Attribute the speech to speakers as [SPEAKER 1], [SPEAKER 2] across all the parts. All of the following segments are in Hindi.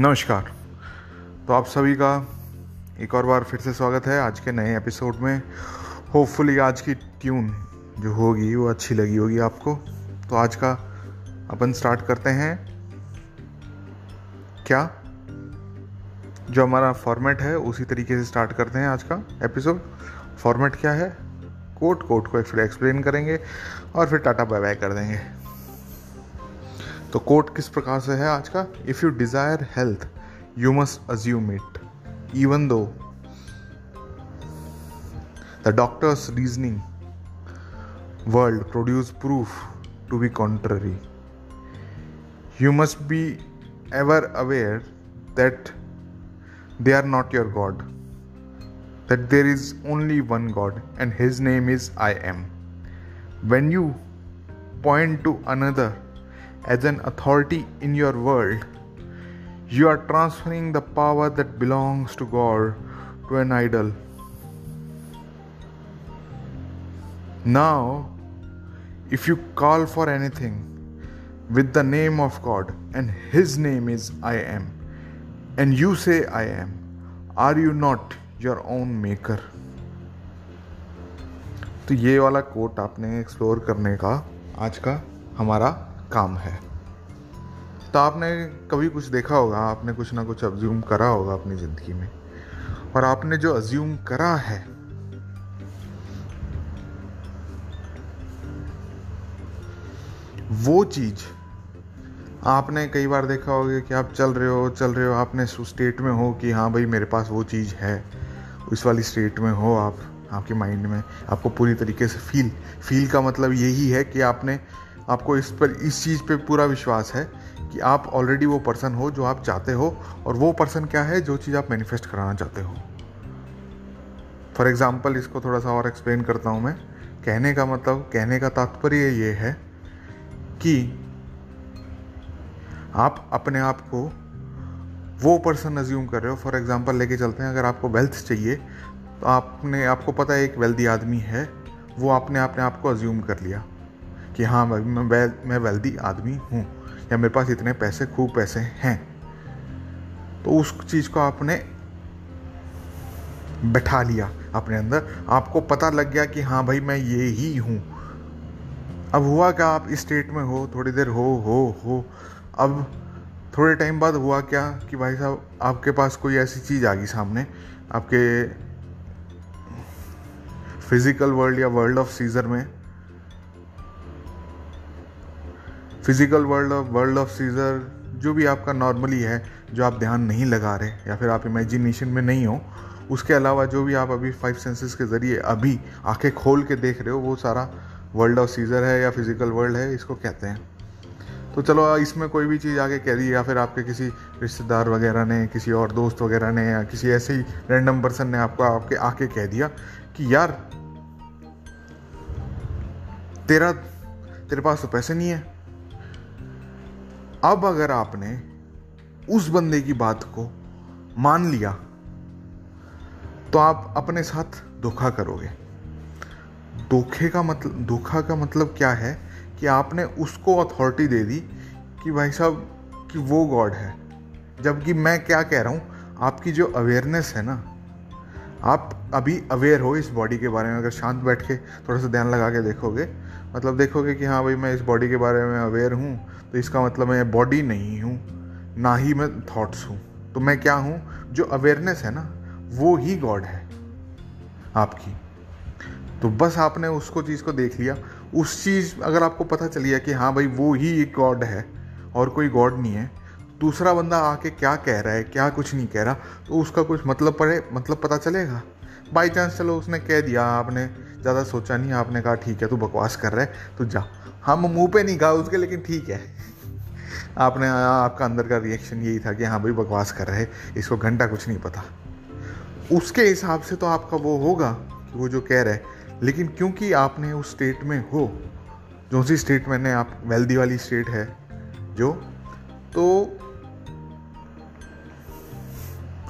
[SPEAKER 1] नमस्कार। तो आप सभी का एक और बार फिर से स्वागत है आज के नए एपिसोड में। होपफुली आज की ट्यून जो होगी वो अच्छी लगी होगी आपको। तो आज का अपन स्टार्ट करते हैं। क्या? जो हमारा फॉर्मेट है, उसी तरीके से स्टार्ट करते हैं आज का एपिसोड फॉर्मेट क्या है? कोट कोट को फिर एक्सप्लेन करेंगे और फिर टाटा बाय बाय कर देंगे। तो कोट किस प्रकार से है आज का if you desire health you must assume it even though the doctors reasoning world produce proof to be contrary you must be ever aware that they are not your God. That there is only one God, and His name is I am. When you point to another as an authority in your world, you are transferring the power that belongs to God to an idol. Now, if you call for anything with the name of God, and His name is I am, and you say, I am, are you not your own maker? तो ये वाला कोट आपने एक्सप्लोर करने का आज का हमारा काम है। तो आपने कभी कुछ देखा होगा, आपने कुछ ना कुछ अज्यूम करा होगा अपनी ज़िंदगी में। और आपने जो अज्यूम करा है, वो चीज़ आपने कई बार देखा होगा कि आप चल रहे हो, चल रहे हो, आपने उस स्टेट में हो कि हाँ भाई, मेरे पास वो चीज़ है। उस वाली स्टेट में हो आप, आपके माइंड में। आपको पूरी तरीके से फील फील का मतलब यही है कि आपने आपको इस पर, इस चीज़ पे पूरा विश्वास है कि आप ऑलरेडी वो पर्सन हो जो आप चाहते हो और वो पर्सन क्या है जो चीज़ आप मैनिफेस्ट कराना चाहते हो। फॉर एग्ज़ाम्पल इसको थोड़ा सा और एक्सप्लेन करता हूँ मैं। कहने का मतलब कहने का तात्पर्य ये है कि आप अपने आप को वो पर्सन अज्यूम कर रहे हो। फॉर एग्ज़ाम्पल लेके चलते हैं, अगर आपको वेल्थ चाहिए तो आपने, आपको पता है एक वेल्दी आदमी है, वो आपने अपने आप को अज्यूम कर लिया। कि हाँ मैं वेल मैं वेल्दी आदमी हूँ, या मेरे पास इतने पैसे, खूब पैसे हैं। तो उस चीज़ को आपने बैठा लिया अपने अंदर। आपको पता लग गया कि हाँ भाई, मैं ये ही हूँ। अब हुआ क्या? आप इस स्टेट में हो, थोड़ी देर हो हो हो। अब थोड़े टाइम बाद हुआ क्या कि भाई साहब, आपके पास कोई ऐसी चीज़ आ गई सामने, आपके फ़िज़िकल वर्ल्ड या वर्ल्ड ऑफ़ सीज़र में। Physical world of world of Caesar जो भी आपका नॉर्मली है, जो आप ध्यान नहीं लगा रहे, या फिर आप इमेजिनेशन में नहीं हो, उसके अलावा जो भी आप अभी फाइव सेंसेस के ज़रिए अभी आँखें खोल के देख रहे हो, वो सारा वर्ल्ड ऑफ़ सीज़र है या फ़िज़िकल वर्ल्ड है, इसको कहते हैं। तो चलो इसमें कोई भी चीज़ आगे कह दी, या फिर आपके किसी रिश्तेदार वगैरह ने, किसी और दोस्त वगैरह ने, या किसी ऐसे ही रैंडम पर्सन ने आपको, आपके आके कह दिया कि यार, तेरा, तेरे पास तो पैसे नहीं है। अब अगर आपने उस बंदे की बात को मान लिया तो आप अपने साथ धोखा करोगे। धोखे का मतलब धोखा का मतलब क्या है कि आपने उसको अथॉरिटी दे दी कि भाई साहब, कि वो गॉड है। जबकि मैं क्या कह रहा हूँ, आपकी जो अवेयरनेस है ना, आप अभी अवेयर हो इस बॉडी के बारे में, अगर शांत बैठ के थोड़ा सा ध्यान लगा के देखोगे मतलब देखोगे कि हाँ भाई मैं इस बॉडी के बारे में अवेयर हूँ तो इसका मतलब मैं बॉडी नहीं हूँ, ना ही मैं थॉट्स हूँ। तो मैं क्या हूँ? जो अवेयरनेस है ना, वो ही गॉड है आपकी। तो बस आपने उसको चीज़ को देख लिया। उस चीज़ अगर आपको पता चल गया कि हाँ भाई वो ही एक गॉड है और कोई गॉड नहीं है, दूसरा बंदा आके क्या कह रहा है, क्या कुछ नहीं कह रहा तो उसका कुछ मतलब पड़े मतलब पता चलेगा? बाई चांस चलो, उसने कह दिया, आपने ज़्यादा सोचा नहीं, आपने कहा, ठीक है, तू बकवास कर रहा है तो जा। हम मुँह पे नहीं कहा उसके, लेकिन ठीक है। आपने, आपका अंदर का रिएक्शन यही था कि हाँ भाई, बकवास कर रहे इसको घंटा कुछ नहीं पता। उसके हिसाब से तो आपका वो होगा कि वो जो कह रहे लेकिन क्योंकि आपने उस स्टेट में हो, जो सी स्टेट मैंने आप वेल्दी वाली स्टेट है, जो तो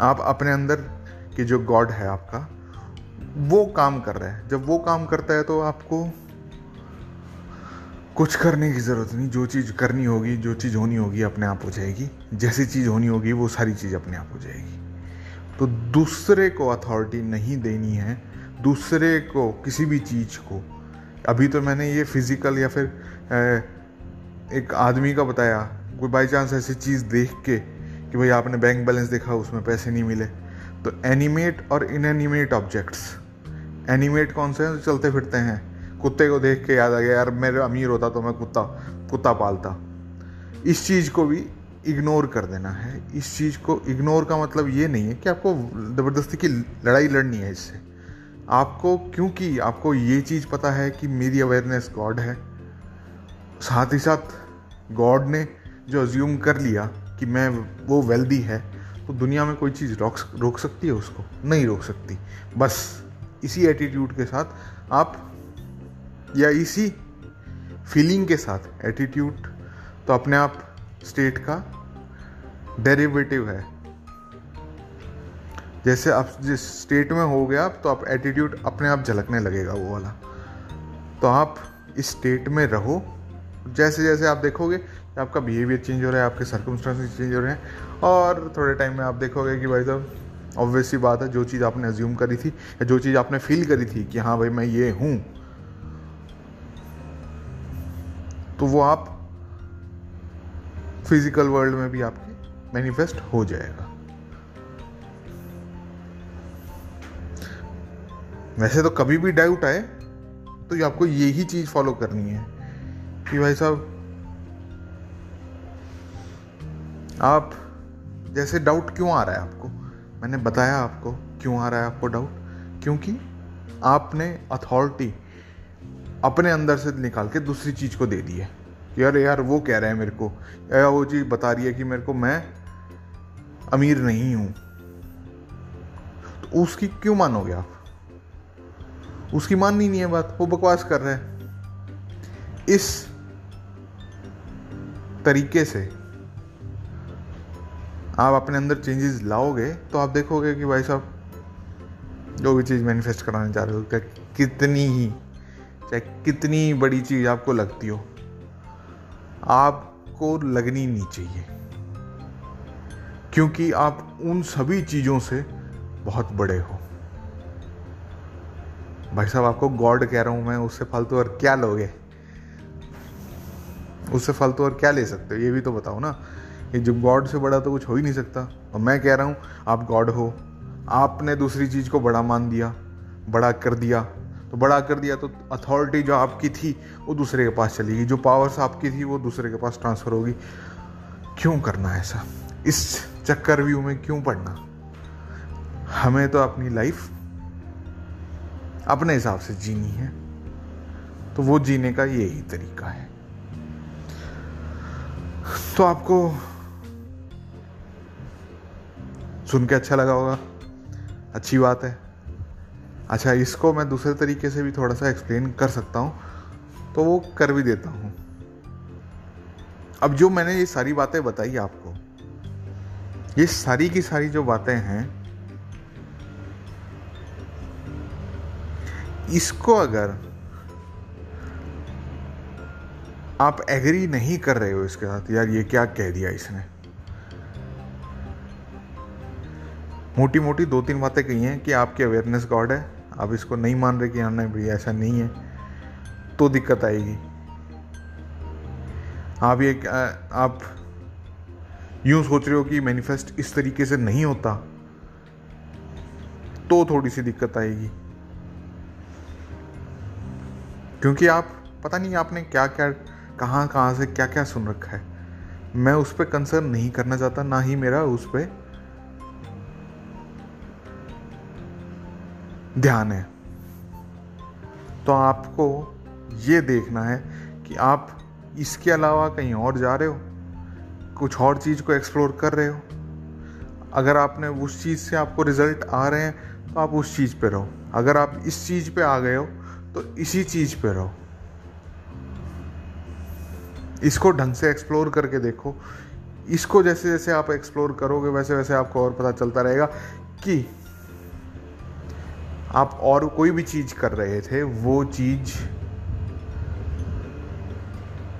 [SPEAKER 1] आप अपने अंदर की जो गॉड है आपका वो काम कर रहा है। जब वो काम करता है तो आपको कुछ करने की ज़रूरत नहीं। जो चीज़ करनी होगी, जो चीज़ होनी होगी अपने आप हो जाएगी। जैसी चीज़ होनी होगी, वो सारी चीज़ अपने आप हो जाएगी। तो दूसरे को अथॉरिटी नहीं देनी है। दूसरे को, किसी भी चीज़ को। अभी तो मैंने ये फ़िज़िकल या फिर एक आदमी का बताया, कोई बाई चांस ऐसी चीज़ देख के कि भाई आपने बैंक बैलेंस देखा, उसमें पैसे नहीं मिले। तो एनिमेट और इनएनिमेट ऑब्जेक्ट्स एनिमेट कौन से चलते फिरते हैं। कुत्ते को देख के याद आ गया, यार, मेरे अमीर होता तो मैं कुत्ता कुत्ता पालता। इस चीज़ को भी इग्नोर कर देना है। इस चीज़ को इग्नोर का मतलब ये नहीं है कि आपको ज़बरदस्ती की लड़ाई लड़नी है इससे। आपको, क्योंकि आपको ये चीज़ पता है कि मेरी अवेयरनेस गॉड है। साथ ही साथ गॉड ने जो अज्यूम कर लिया कि मैं वो वेल्दी है तो दुनिया में कोई चीज़ रोक रोक सकती है उसको? नहीं रोक सकती। बस। इसी एटीट्यूड के साथ आप या इसी फीलिंग के साथ एटीट्यूड तो अपने आप स्टेट का डेरिवेटिव है। जैसे आप जिस स्टेट में हो गया तो आप एटीट्यूड अपने आप झलकने लगेगा वो वाला। तो आप इस स्टेट में रहो। जैसे जैसे आप देखोगे, आपका बिहेवियर चेंज हो रहा है, आपके सर्कमस्टांसेस चेंज हो रहे हैं, और थोड़े टाइम में आप देखोगे कि भाई साहब ऑब्वियस सी बात है, जो चीज़ आपने अज्यूम करी थी या जो चीज़ आपने फील करी थी कि हाँ भाई मैं ये हूँ तो वो आप फ़िज़िकल वर्ल्ड में भी आपके मैनिफेस्ट हो जाएगा। वैसे तो कभी भी डाउट आए तो आपको यही चीज़ फॉलो करनी है कि भाई साहब, आप जैसे डाउट क्यों आ रहा है आपको? मैंने बताया आपको क्यों आ रहा है आपको डाउट क्योंकि आपने अथॉरिटी अपने अंदर से निकाल के दूसरी चीज़ को दे दी है। यार यार, वो कह रहे हैं मेरे को। या वो चीज़ बता रही है कि मेरे को मैं अमीर नहीं हूँ। तो उसकी क्यों मानोगे आप? उसकी माननी नहीं है बात। वो बकवास कर रहे हैं। इस तरीके से आप अपने अंदर चेंजेस लाओगे तो आप देखोगे कि भाई साहब, जो भी चीज़ मैनिफेस्ट कराने जा रहे हो चाहे कितनी ही, चाहे कितनी बड़ी चीज़ आपको लगती हो, आपको लगनी नहीं चाहिए। क्योंकि आप उन सभी चीज़ों से बहुत बड़े हो। भाई साहब, आपको गॉड कह रहा हूँ मैं, उससे फालतू और क्या लोगे? उससे फालतू और क्या ले सकते हो? ये भी तो बताओ ना। ये जो गॉड से बड़ा तो कुछ हो ही नहीं सकता। और मैं कह रहा हूँ, आप गॉड हो। आपने दूसरी चीज़ को बड़ा मान दिया, बड़ा कर दिया। तो बड़ा कर दिया तो अथॉरिटी जो आपकी थी, वो दूसरे के पास चली गई। जो पावर्स आपकी थी, वो दूसरे के पास ट्रांसफ़र होगी। क्यों करना ऐसा? इस चक्कर व्यू में क्यों पढ़ना? हमें तो अपनी लाइफ अपने हिसाब से जीनी है। तो वो जीने का यही तरीका है। तो आपको सुन के अच्छा लगा होगा। अच्छी बात है। अच्छा इसको मैं दूसरे तरीके से भी थोड़ा सा एक्सप्लेन कर सकता हूँ। तो वो कर भी देता हूँ। अब जो मैंने ये सारी बातें बताई आपको, ये सारी की सारी जो बातें हैं, इसको अगर आप एग्री नहीं कर रहे हो इसके साथ, यार ये क्या कह दिया इसने। मोटी मोटी दो तीन बातें कही हैं कि आपकी अवेयरनेस गॉड है। आप इसको नहीं मान रहे कि हाँ नहीं भाई ऐसा नहीं है तो दिक्कत आएगी। आप ये आप यूँ सोच रहे हो कि मैनिफेस्ट इस तरीके से नहीं होता तो थोड़ी सी दिक्कत आएगी। क्योंकि आप, पता नहीं आपने क्या क्या कहाँ कहाँ से क्या क्या सुन रखा है। मैं उस पर कंसर्न नहीं करना चाहता, ना ही मेरा उस पर ध्यान है। तो आपको ये देखना है कि आप इसके अलावा कहीं और जा रहे हो, कुछ और चीज़ को एक्सप्लोर कर रहे हो। अगर आपने उस चीज़ से आपको रिज़ल्ट आ रहे हैं तो आप उस चीज़ पे रहो। अगर आप इस चीज़ पे आ गए हो तो इसी चीज़ पे रहो। इसको ढंग से एक्सप्लोर करके देखो। इसको जैसे जैसे आप एक्सप्लोर करोगे वैसे वैसे आपको और पता चलता रहेगा कि आप और कोई भी चीज़ कर रहे थे, वो चीज़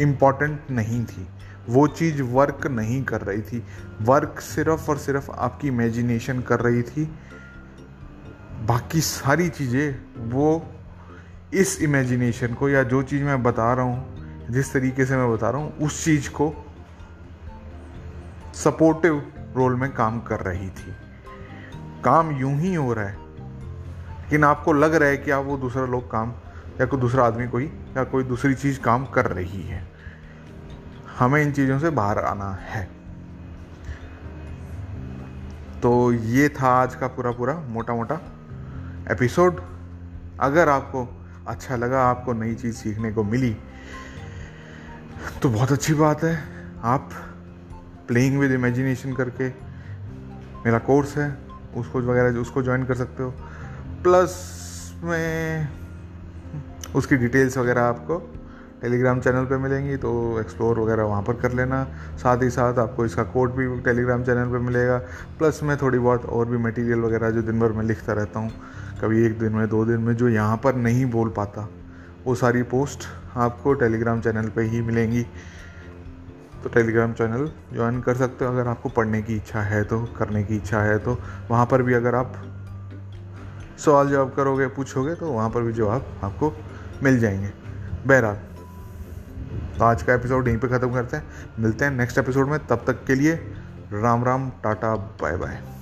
[SPEAKER 1] इंपॉर्टेंट नहीं थी। वो चीज़ वर्क नहीं कर रही थी। वर्क सिर्फ़ और सिर्फ़ आपकी इमेजिनेशन कर रही थी। बाकी सारी चीज़ें वो इस इमेजिनेशन को या जो चीज़ मैं बता रहा हूँ, जिस तरीके से मैं बता रहा हूँ, उस चीज़ को सपोर्टिव रोल में काम कर रही थी। काम यूँ ही हो रहा है। लेकिन आपको लग रहा है कि आप वो दूसरा लोग काम या कोई दूसरा आदमी कोई या कोई दूसरी चीज़ काम कर रही है। हमें इन चीज़ों से बाहर आना है। तो ये था आज का पूरा पूरा मोटा मोटा एपिसोड। अगर आपको अच्छा लगा, आपको नई चीज़ सीखने को मिली तो बहुत अच्छी बात है। आप प्लेइंग विद इमेजिनेशन करके मेरा कोर्स है, उसको वगैरह, उसको ज्वाइन कर सकते हो। प्लस में उसकी डिटेल्स वगैरह आपको टेलीग्राम चैनल पे मिलेंगी तो एक्सप्लोर वगैरह वहाँ पर कर लेना। साथ ही साथ आपको इसका कोड भी टेलीग्राम चैनल पे मिलेगा। प्लस में थोड़ी बहुत और भी मटेरियल वगैरह जो दिन भर में लिखता रहता हूँ। कभी एक दिन में, दो दिन में जो यहाँ पर नहीं बोल पाता, वो सारी पोस्ट आपको टेलीग्राम चैनल पे ही मिलेंगी। तो टेलीग्राम चैनल ज्वाइन कर सकते हो अगर आपको पढ़ने की इच्छा है तो करने की इच्छा है तो। वहाँ पर भी अगर आप सवाल जवाब करोगे, पूछोगे तो वहाँ पर भी जवाब आपको मिल जाएँगे। बहरहाल तो आज का एपिसोड यहीं पे ख़त्म करते हैं। मिलते हैं नेक्स्ट एपिसोड में, तब तक के लिए Ram Ram, tata bye bye